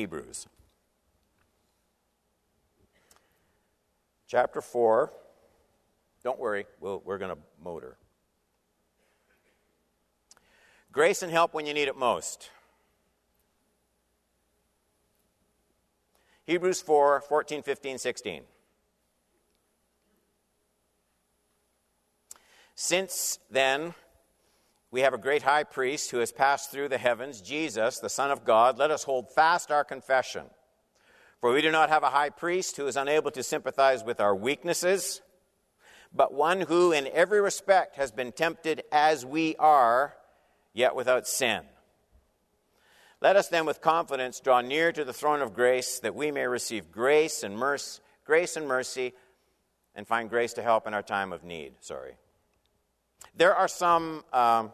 Hebrews. Chapter 4. Don't worry, we we are going to motor. Grace and help when you need it most. Hebrews 4 14, 15, 16. Since then, we have a great high priest who has passed through the heavens, Jesus, the Son of God. Let us hold fast our confession. For we do not have a high priest who is unable to sympathize with our weaknesses, but one who, in every respect, has been tempted as we are, yet without sin. Let us then with confidence draw near to the throne of grace that we may receive grace and mercy, grace and mercy and find grace to help in our time of need. Sorry. There are some um,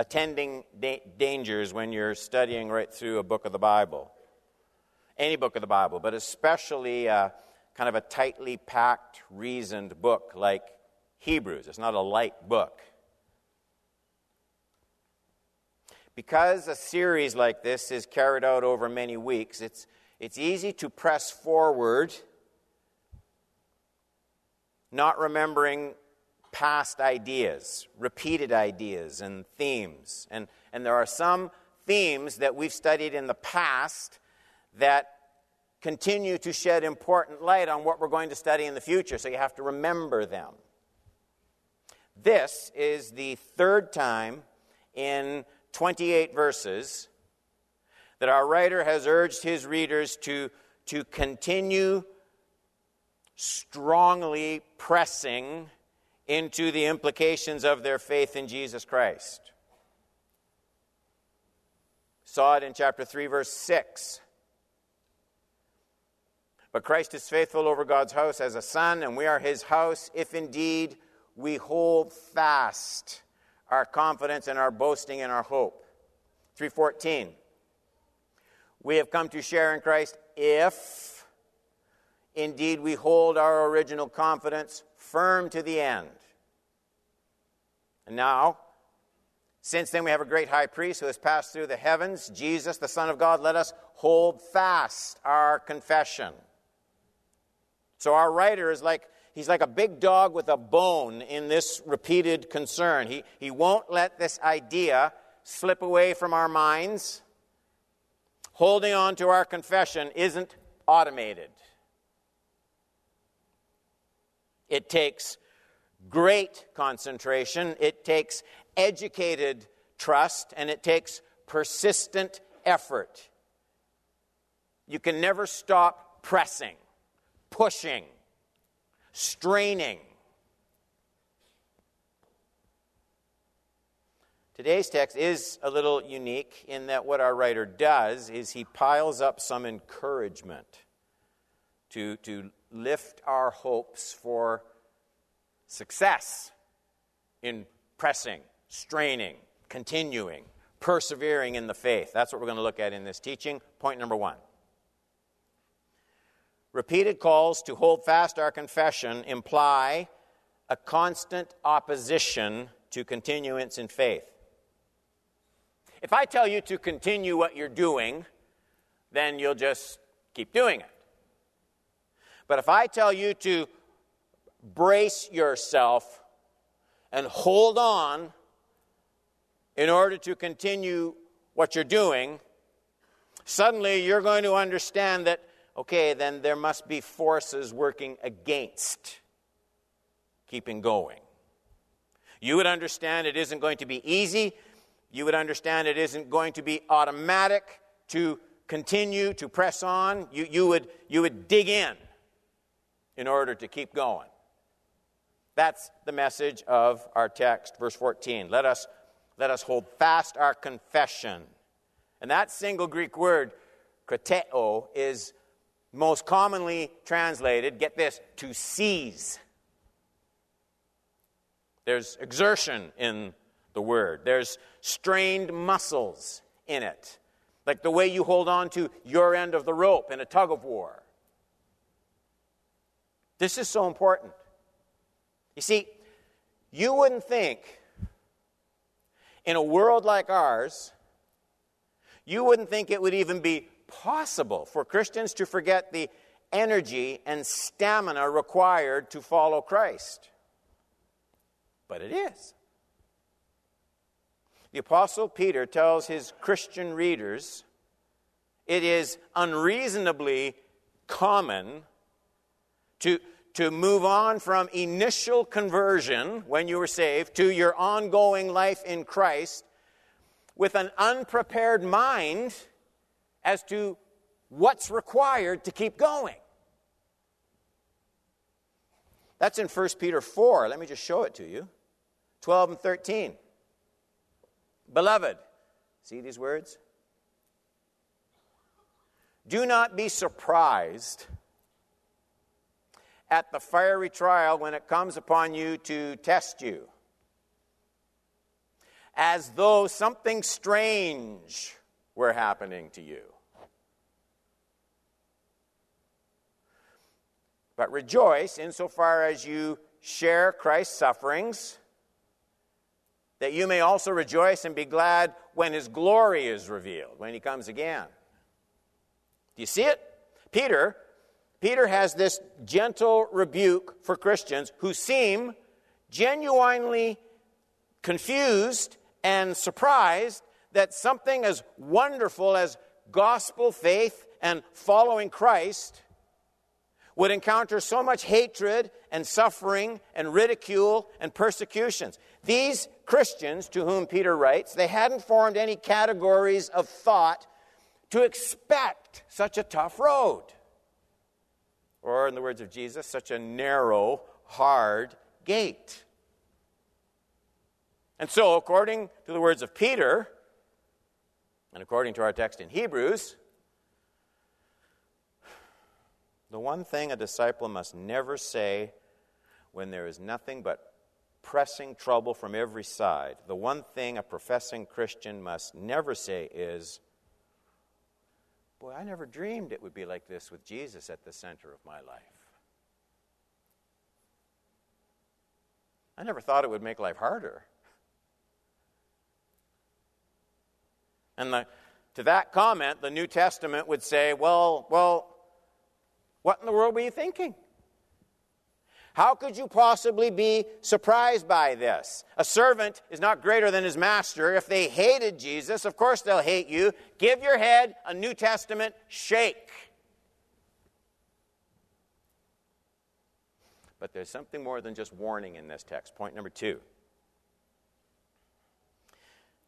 attending da- dangers when you're studying right through a book of the Bible. Any book of the Bible, but especially uh, kind of a tightly packed, reasoned book like Hebrews. It's not a light book. Because a series like this is carried out over many weeks, it's, it's easy to press forward, not remembering past ideas, repeated ideas, and themes. And, and there are some themes that we've studied in the past that continue to shed important light on what we're going to study in the future, so you have to remember them. This is the third time in 28 verses that our writer has urged his readers to, to continue strongly pressing into the implications of their faith in Jesus Christ. Saw it in chapter 3, verse 6. But Christ is faithful over God's house as a son, and we are his house if indeed we hold fast our confidence and our boasting and our hope. 314. We have come to share in Christ if indeed we hold our original confidence firm to the end. And now, since then we have a great high priest who has passed through the heavens, Jesus, the Son of God, let us hold fast our confession. So our writer is like he's like a big dog with a bone in this repeated concern. He, he won't let this idea slip away from our minds. Holding on to our confession isn't automated. It takes great concentration, it takes educated trust, and it takes persistent effort. You can never stop pressing, pushing straining. Today's text is a little unique in that what our writer does is he piles up some encouragement to, to lift our hopes for success in pressing, straining, continuing, persevering in the faith. That's what we're going to look at in this teaching. Point number one. Repeated calls to hold fast our confession imply a constant opposition to continuance in faith. If I tell you to continue what you're doing, then you'll just keep doing it. But if I tell you to brace yourself and hold on in order to continue what you're doing, suddenly you're going to understand that okay, then there must be forces working against keeping going. You would understand it isn't going to be easy. You would understand it isn't going to be automatic to continue to press on. You, you, would, you would dig in in order to keep going. That's the message of our text, verse 14. Let us, let us hold fast our confession. And that single Greek word, krateo, is most commonly translated, get this, to seize. There's exertion in the word, there's strained muscles in it, like the way you hold on to your end of the rope in a tug of war. This is so important. You see, you wouldn't think in a world like ours, you wouldn't think it would even be possible for Christians to forget the energy and stamina required to follow Christ. But it is. The Apostle Peter tells his Christian readers it is unreasonably common to, to move on from initial conversion when you were saved to your ongoing life in Christ with an unprepared mind as to what's required to keep going. That's in 1 Peter 4. Let me just show it to you 12 and 13. Beloved, see these words? Do not be surprised at the fiery trial when it comes upon you to test you, as though something strange were happening to you. But rejoice insofar as you share Christ's sufferings, that you may also rejoice and be glad when his glory is revealed, when he comes again. Do you see it? Peter, Peter has this gentle rebuke for Christians who seem genuinely confused and surprised that something as wonderful as gospel faith and following Christ would encounter so much hatred and suffering and ridicule and persecutions. These Christians to whom Peter writes, they hadn't formed any categories of thought to expect such a tough road. Or, in the words of Jesus, such a narrow, hard gate. And so, according to the words of Peter, and according to our text in Hebrews, The one thing a disciple must never say when there is nothing but pressing trouble from every side, the one thing a professing Christian must never say is, Boy, I never dreamed it would be like this with Jesus at the center of my life. I never thought it would make life harder. And the, to that comment, the New Testament would say, well, well, what in the world were you thinking? How could you possibly be surprised by this? A servant is not greater than his master. If they hated Jesus, of course they'll hate you. Give your head a New Testament shake. But there's something more than just warning in this text. Point number two.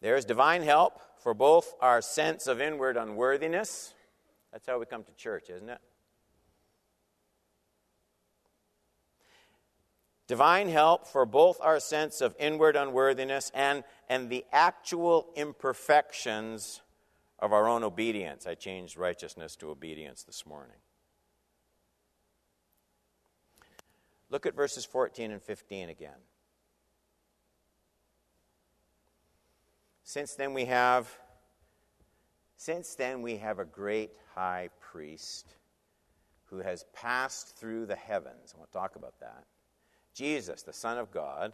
There's divine help for both our sense of inward unworthiness. That's how we come to church, isn't it? Divine help for both our sense of inward unworthiness and, and the actual imperfections of our own obedience. I changed righteousness to obedience this morning. Look at verses 14 and 15 again. Since then we have since then we have a great high priest who has passed through the heavens. I want to talk about that Jesus, the Son of God,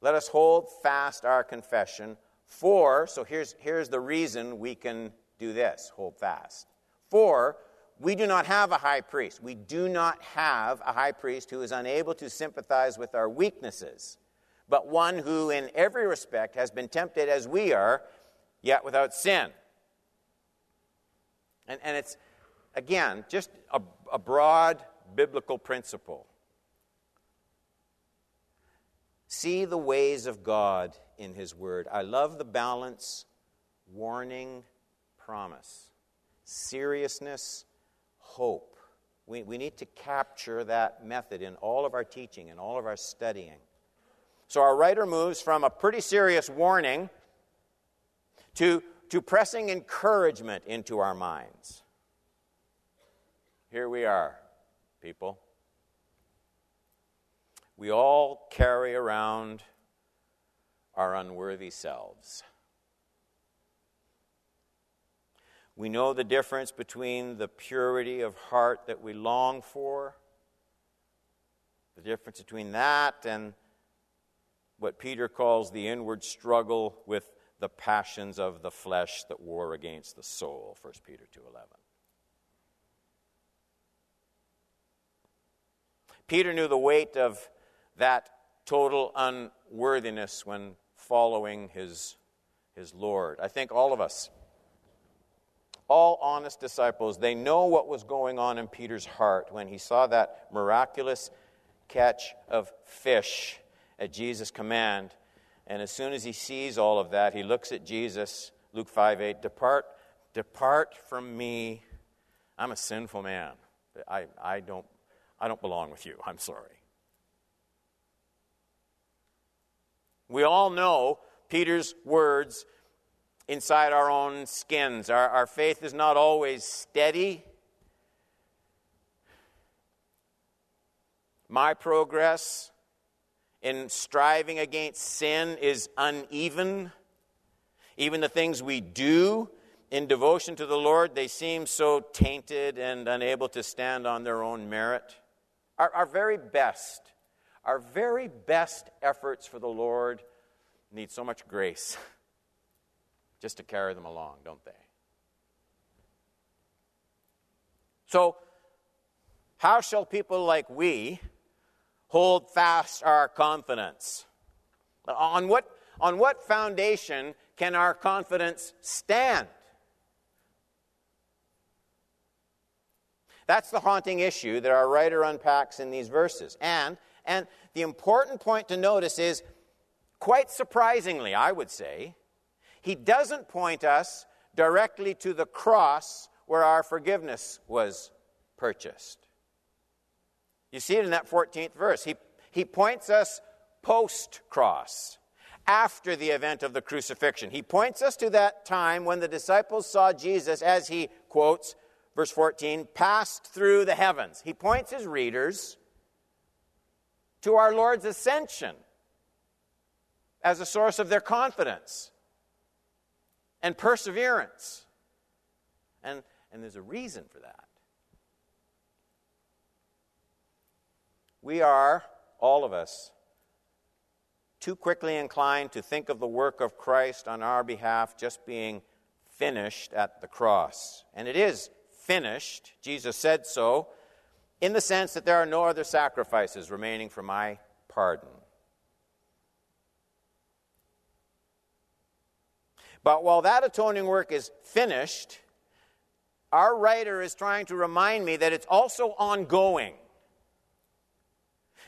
let us hold fast our confession. For, so here's, here's the reason we can do this hold fast. For, we do not have a high priest. We do not have a high priest who is unable to sympathize with our weaknesses, but one who, in every respect, has been tempted as we are, yet without sin. And, and it's, again, just a, a broad biblical principle. See the ways of God in His Word. I love the balance warning, promise, seriousness, hope. We, we need to capture that method in all of our teaching and all of our studying. So our writer moves from a pretty serious warning to, to pressing encouragement into our minds. Here we are, people. We all carry around our unworthy selves. We know the difference between the purity of heart that we long for, the difference between that and what Peter calls the inward struggle with the passions of the flesh that war against the soul 1 peter 2.11 peter knew the weight of that total unworthiness when following his, his lord i think all of us all honest disciples they know what was going on in peter's heart when he saw that miraculous catch of fish at jesus command and as soon as he sees all of that, he looks at Jesus, Luke 5 8, depart, depart from me. I'm a sinful man. I, I, don't, I don't belong with you. I'm sorry. We all know Peter's words inside our own skins. Our, our faith is not always steady. My progress in striving against sin is uneven. Even the things we do in devotion to the Lord, they seem so tainted and unable to stand on their own merit. Our, our very best, our very best efforts for the Lord need so much grace just to carry them along, don't they? So, how shall people like we hold fast our confidence. On what, on what foundation can our confidence stand? That's the haunting issue that our writer unpacks in these verses. And, and the important point to notice is, quite surprisingly, I would say, he doesn't point us directly to the cross where our forgiveness was purchased. You see it in that 14th verse. He, he points us post cross, after the event of the crucifixion. He points us to that time when the disciples saw Jesus, as he quotes, verse 14, passed through the heavens. He points his readers to our Lord's ascension as a source of their confidence and perseverance. And, and there's a reason for that. We are, all of us, too quickly inclined to think of the work of Christ on our behalf just being finished at the cross. And it is finished. Jesus said so, in the sense that there are no other sacrifices remaining for my pardon. But while that atoning work is finished, our writer is trying to remind me that it's also ongoing.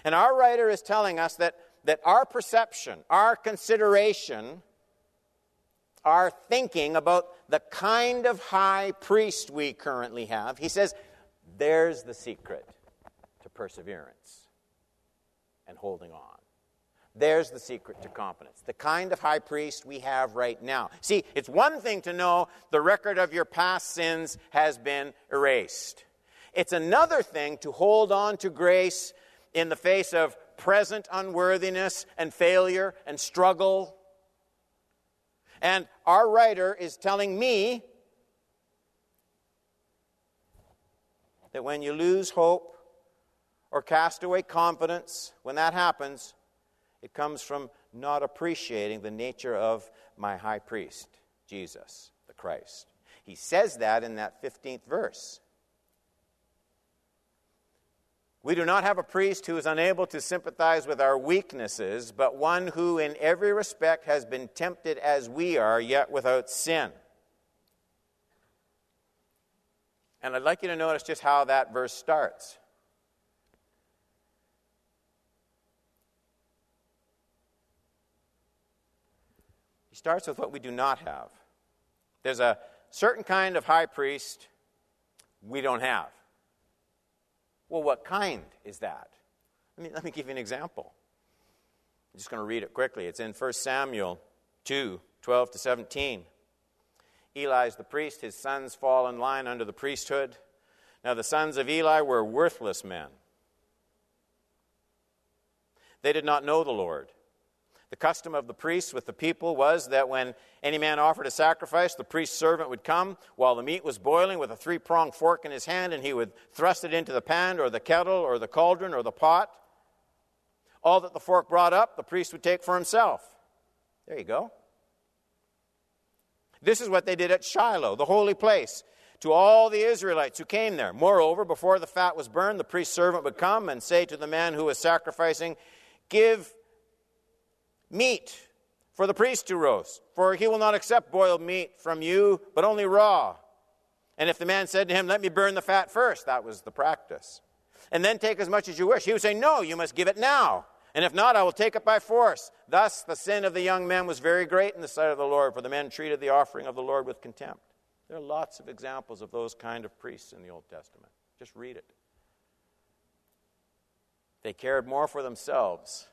And our writer is telling us that, that our perception, our consideration, our thinking about the kind of high priest we currently have, he says, there's the secret to perseverance and holding on. There's the secret to confidence. The kind of high priest we have right now. See, it's one thing to know the record of your past sins has been erased. It's another thing to hold on to grace in the face of present unworthiness and failure and struggle. And our writer is telling me that when you lose hope or cast away confidence, when that happens, it comes from not appreciating the nature of my high priest, Jesus, the Christ. He says that in that 15th verse. We do not have a priest who is unable to sympathize with our weaknesses, but one who in every respect has been tempted as we are, yet without sin. And I'd like you to notice just how that verse starts. He starts with what we do not have. There's a certain kind of high priest we don't have. Well, what kind is that? Let me, let me give you an example. I'm just going to read it quickly. It's in 1 Samuel 2 12 to 17. Eli's the priest, his sons fall in line under the priesthood. Now, the sons of Eli were worthless men. They did not know the Lord. The custom of the priests with the people was that when any man offered a sacrifice, the priest's servant would come while the meat was boiling with a three pronged fork in his hand, and he would thrust it into the pan or the kettle or the cauldron or the pot. All that the fork brought up, the priest would take for himself. There you go. This is what they did at Shiloh, the holy place, to all the Israelites who came there. Moreover, before the fat was burned, the priest's servant would come and say to the man who was sacrificing, Give meat for the priest to roast, for he will not accept boiled meat from you, but only raw. And if the man said to him, Let me burn the fat first, that was the practice. And then take as much as you wish. He would say, No, you must give it now. And if not, I will take it by force. Thus, the sin of the young men was very great in the sight of the Lord, for the men treated the offering of the Lord with contempt. There are lots of examples of those kind of priests in the Old Testament. Just read it. They cared more for themselves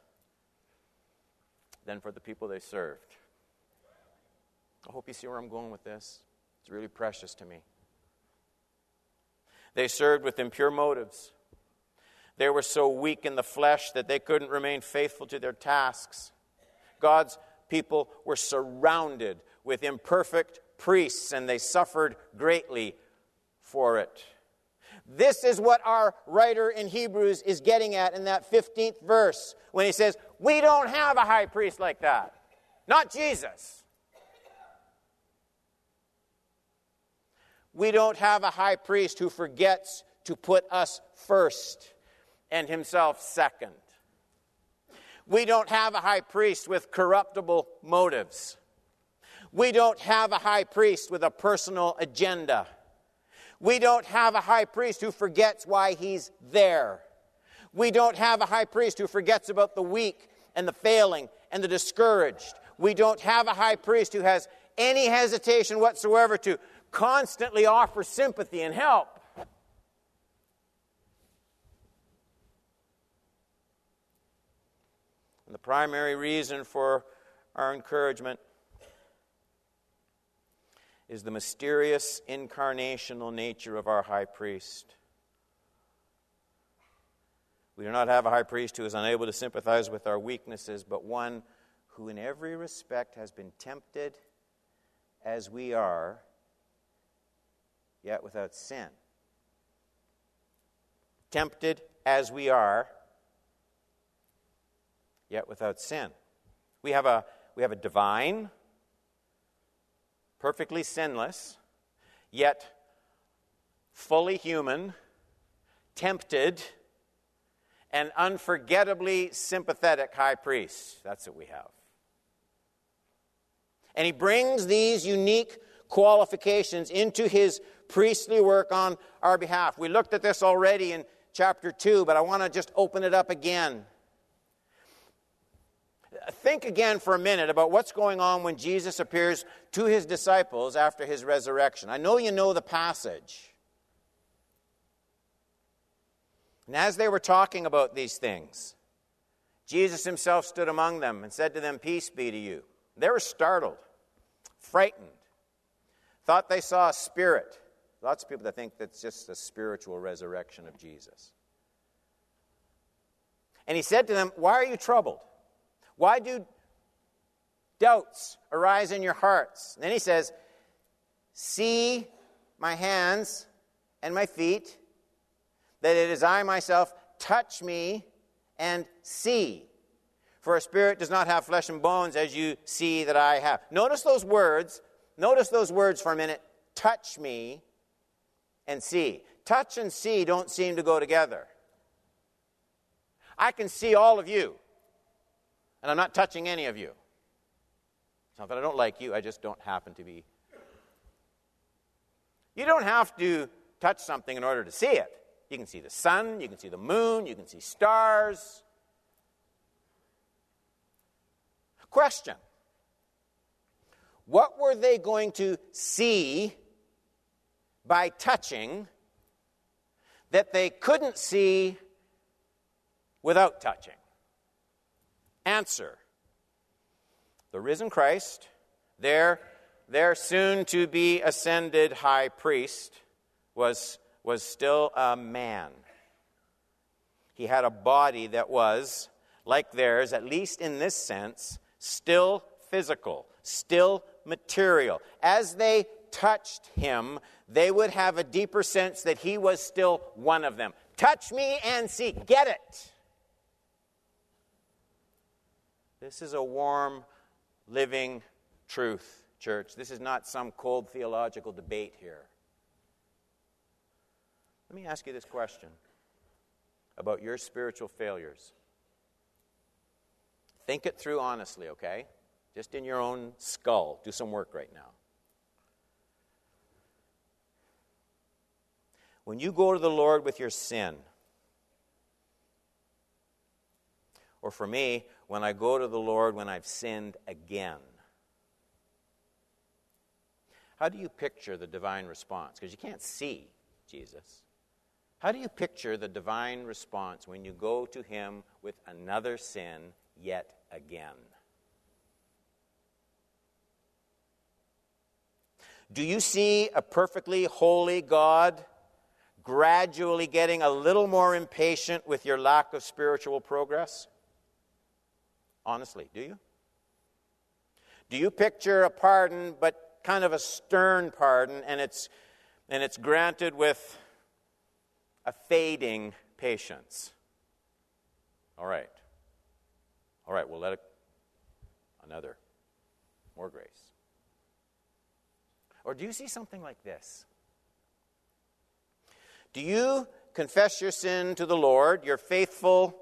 than for the people they served. I hope you see where I'm going with this. It's really precious to me. They served with impure motives. They were so weak in the flesh that they couldn't remain faithful to their tasks. God's people were surrounded with imperfect priests, and they suffered greatly for it. This is what our writer in Hebrews is getting at in that 15th verse when he says, We don't have a high priest like that. Not Jesus. We don't have a high priest who forgets to put us first and himself second. We don't have a high priest with corruptible motives. We don't have a high priest with a personal agenda. We don't have a high priest who forgets why he's there. We don't have a high priest who forgets about the weak and the failing and the discouraged. We don't have a high priest who has any hesitation whatsoever to constantly offer sympathy and help. And the primary reason for our encouragement is the mysterious incarnational nature of our high priest. We do not have a high priest who is unable to sympathize with our weaknesses, but one who, in every respect, has been tempted as we are, yet without sin. Tempted as we are, yet without sin. We have a, we have a divine, perfectly sinless, yet fully human, tempted, and unforgettably sympathetic high priest. That's what we have. And he brings these unique qualifications into his priestly work on our behalf. We looked at this already in chapter 2, but I want to just open it up again think again for a minute about what's going on when Jesus appears to his disciples after his resurrection. I know you know the passage. And as they were talking about these things, Jesus himself stood among them and said to them, Peace be to you. They were startled, frightened, thought they saw a spirit. Lots of people that think that's just a spiritual resurrection of Jesus. And he said to them, Why are you troubled? Why do doubts arise in your hearts? And then he says, See my hands and my feet, that it is I myself. Touch me and see. For a spirit does not have flesh and bones as you see that I have. Notice those words. Notice those words for a minute. Touch me and see. Touch and see don't seem to go together. I can see all of you. And I'm not touching any of you. It's not that I don't like you, I just don't happen to be. You don't have to touch something in order to see it. You can see the sun, you can see the moon, you can see stars. Question What were they going to see by touching that they couldn't see without touching? Answer The risen Christ, their, their soon to be ascended high priest, was, was still a man. He had a body that was, like theirs, at least in this sense, still physical, still material. As they touched him, they would have a deeper sense that he was still one of them. Touch me and see. Get it. This is a warm, living truth. church. This is not some cold theological debate here. Let me ask you this question about your spiritual failures. Think it through honestly, okay? Just in your own skull. Do some work right now. When you go to the Lord with your sin, or for me, when I go to the Lord when I've sinned again, how do you picture the divine response? Because you can't see Jesus. How do you picture the divine response when you go to Him with another sin yet again? Do you see a perfectly holy God gradually getting a little more impatient with your lack of spiritual progress? Honestly, do you? Do you picture a pardon, but kind of a stern pardon, and it's, and it's granted with a fading patience? All right. All right, we'll let it. Another. More grace. Or do you see something like this? Do you confess your sin to the Lord, your faithful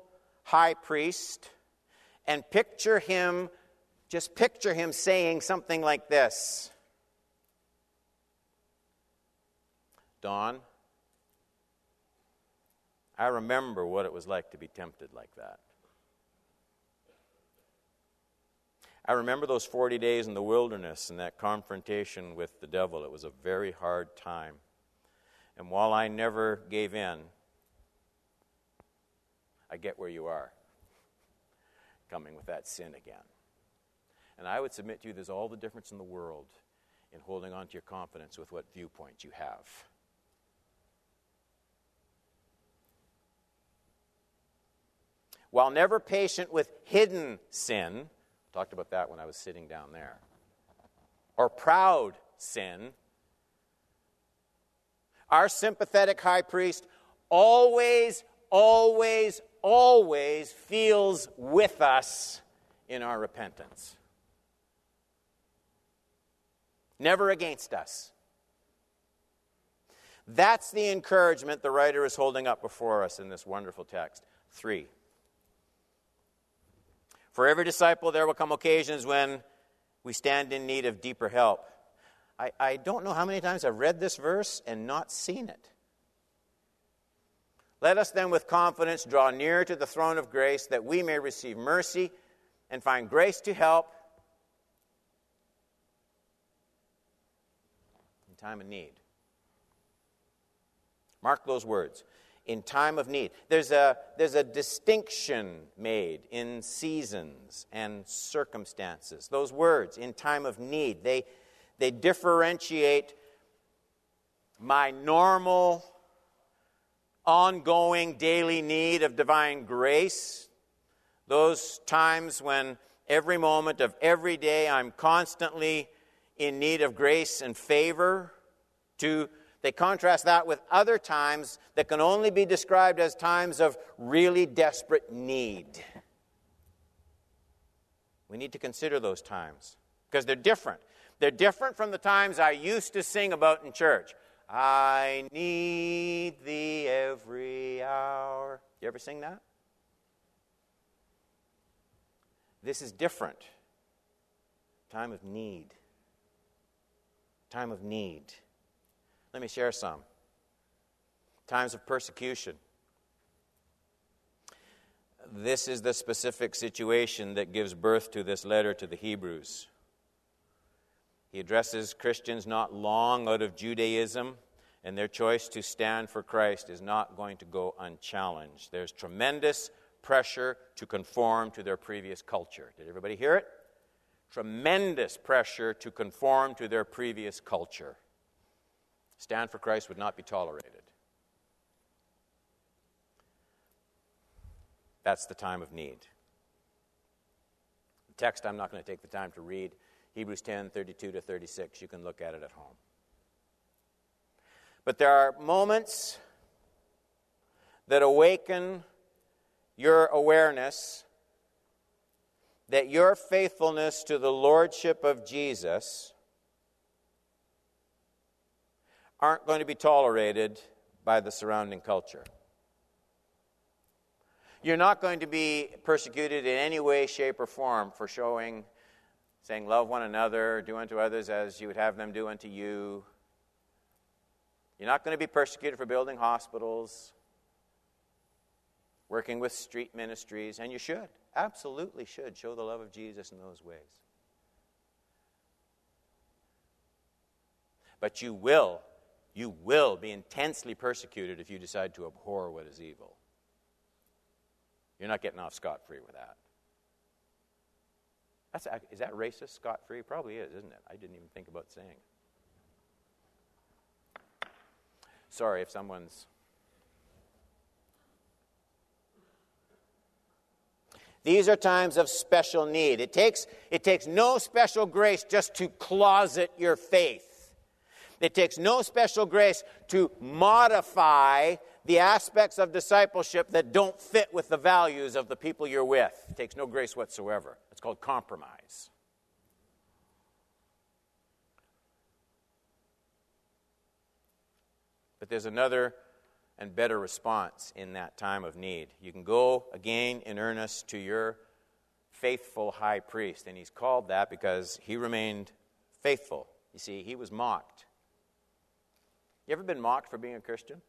high priest, and picture him, just picture him saying something like this Don, I remember what it was like to be tempted like that. I remember those 40 days in the wilderness and that confrontation with the devil. It was a very hard time. And while I never gave in, I get where you are, coming with that sin again. And I would submit to you there's all the difference in the world in holding on to your confidence with what viewpoint you have. While never patient with hidden sin, talked about that when I was sitting down there, or proud sin, our sympathetic high priest always, always, always feels with us in our repentance. Never against us. That's the encouragement the writer is holding up before us in this wonderful text. Three. For every disciple, there will come occasions when we stand in need of deeper help. I, I don't know how many times I've read this verse and not seen it. Let us then with confidence draw near to the throne of grace that we may receive mercy and find grace to help in time of need. Mark those words in time of need. There's a, there's a distinction made in seasons and circumstances. Those words, in time of need, they, they differentiate my normal, ongoing, daily need of divine grace, those times when every moment of every day I'm constantly in need of grace and favor, to they contrast that with other times that can only be described as times of really desperate need. We need to consider those times because they're different. They're different from the times I used to sing about in church. I need thee every hour. You ever sing that? This is different. Time of need. Time of need. Let me share some. Times of persecution. This is the specific situation that gives birth to this letter to the Hebrews. He addresses Christians not long out of Judaism, and their choice to stand for Christ is not going to go unchallenged. There's tremendous pressure to conform to their previous culture. Did everybody hear it? Tremendous pressure to conform to their previous culture. Stand for Christ would not be tolerated. That's the time of need. The text I'm not going to take the time to read Hebrews 10 32 to 36. You can look at it at home. But there are moments that awaken your awareness that your faithfulness to the Lordship of Jesus aren't going to be tolerated by the surrounding culture. You're not going to be persecuted in any way, shape, or form for showing, saying, Love one another, do unto others as you would have them do unto you. You're not going to be persecuted for building hospitals, working with street ministries, and you should, absolutely should, show the love of Jesus in those ways. But you will, you will be intensely persecuted if you decide to abhor what is evil. You're not getting off scot free with that. That's, is that racist, scot free? Probably is, isn't it? I didn't even think about saying Sorry if someone's. These are times of special need. It takes, it takes no special grace just to closet your faith. It takes no special grace to modify the aspects of discipleship that don't fit with the values of the people you're with. It takes no grace whatsoever. Called compromise. But there's another and better response in that time of need. You can go again in earnest to your faithful high priest, and he's called that because he remained faithful. You see, he was mocked. You ever been mocked for being a Christian?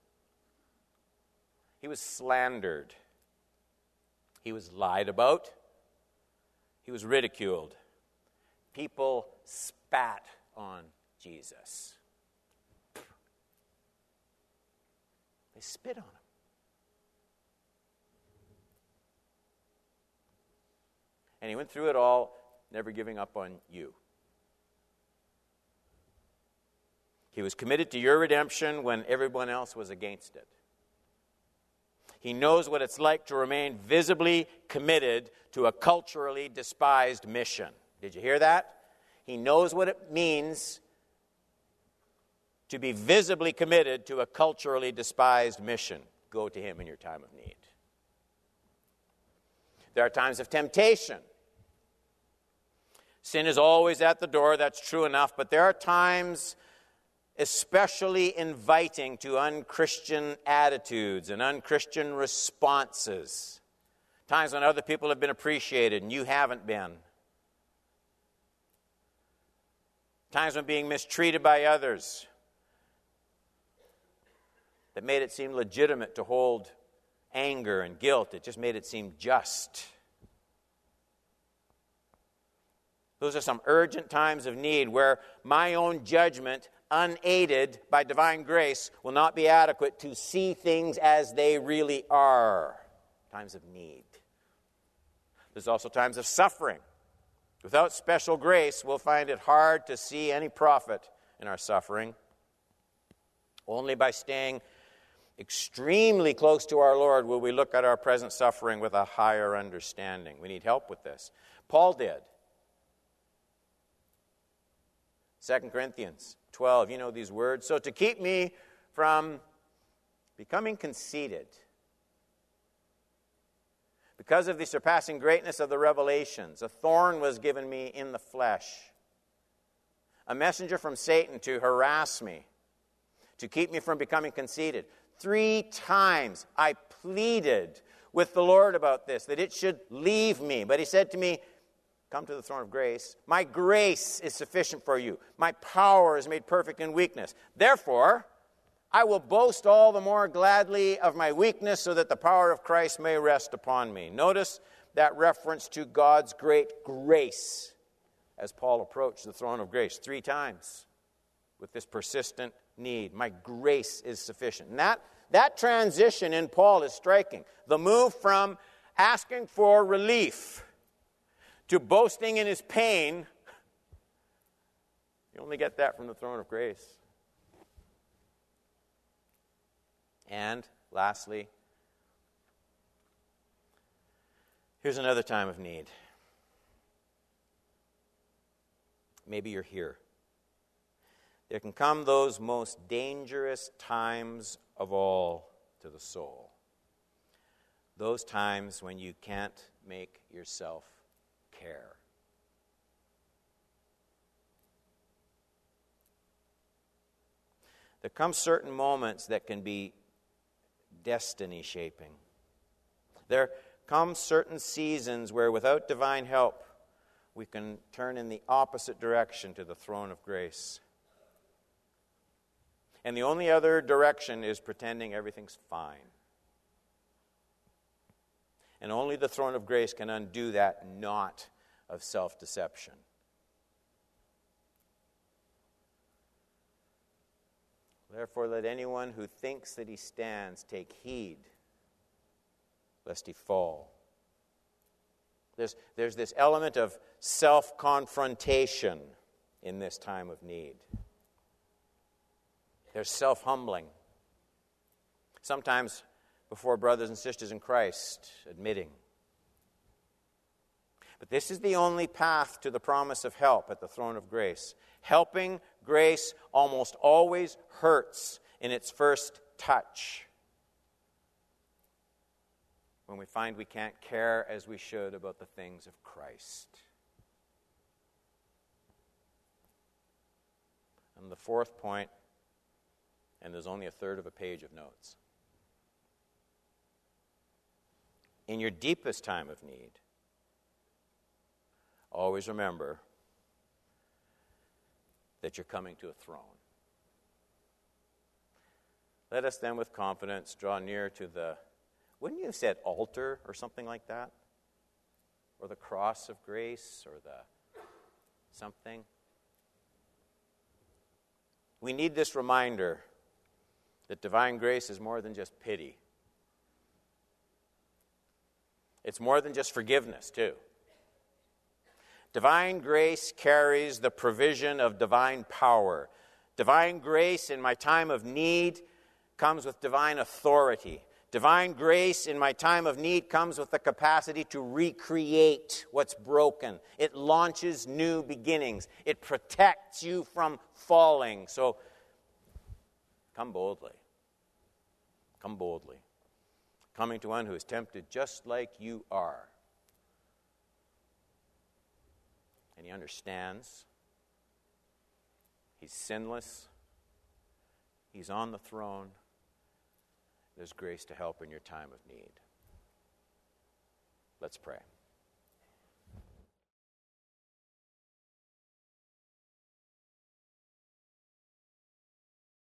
He was slandered. He was lied about. He was ridiculed. People spat on Jesus. They spit on him. And he went through it all, never giving up on you. He was committed to your redemption when everyone else was against it. He knows what it's like to remain visibly committed to a culturally despised mission. Did you hear that? He knows what it means to be visibly committed to a culturally despised mission. Go to Him in your time of need. There are times of temptation. Sin is always at the door, that's true enough, but there are times especially inviting to unchristian attitudes and unchristian responses. Times when other people have been appreciated and you haven't been. Times when being mistreated by others that made it seem legitimate to hold anger and guilt. It just made it seem just. Those are some urgent times of need where my own judgment unaided by divine grace, will not be adequate to see things as they really are. Times of need. There's also times of suffering. Without special grace, we'll find it hard to see any profit in our suffering. Only by staying extremely close to our Lord will we look at our present suffering with a higher understanding. We need help with this. Paul did. 2 Corinthians 12. You know these words. So, to keep me from becoming conceited, because of the surpassing greatness of the revelations, a thorn was given me in the flesh, a messenger from Satan to harass me, to keep me from becoming conceited. Three times I pleaded with the Lord about this, that it should leave me. But he said to me, Come to the throne of grace. My grace is sufficient for you. My power is made perfect in weakness. Therefore, I will boast all the more gladly of my weakness so that the power of Christ may rest upon me. Notice that reference to God's great grace as Paul approached the throne of grace three times with this persistent need. My grace is sufficient. And that, that transition in Paul is striking. The move from asking for relief to boasting in his pain, you only get that from the throne of grace. And lastly, here's another time of need. Maybe you're here. There can come those most dangerous times of all to the soul. Those times when you can't make yourself care. there come certain moments that can be destiny shaping. There come certain seasons where, without divine help, we can turn in the opposite direction to the throne of grace. And the only other direction is pretending everything's fine. And only the throne of grace can undo that knot of self deception. Therefore, let anyone who thinks that he stands take heed lest he fall. There's, there's this element of self confrontation in this time of need. There's self humbling. Sometimes before brothers and sisters in Christ, admitting. But this is the only path to the promise of help at the throne of grace. Helping grace almost always hurts in its first touch when we find we can't care as we should about the things of Christ. And the fourth point, and there's only a third of a page of notes. In your deepest time of need, always remember that you're coming to a throne. Let us then, with confidence, draw near to the wouldn't you have said altar or something like that? Or the cross of grace or the something? We need this reminder that divine grace is more than just pity. It's more than just forgiveness, too. Divine grace carries the provision of divine power. Divine grace in my time of need comes with divine authority. Divine grace in my time of need comes with the capacity to recreate what's broken. It launches new beginnings. It protects you from falling. So come boldly. Come boldly. Coming to one who is tempted just like you are. And he understands. He's sinless. He's on the throne. There's grace to help in your time of need. Let's pray.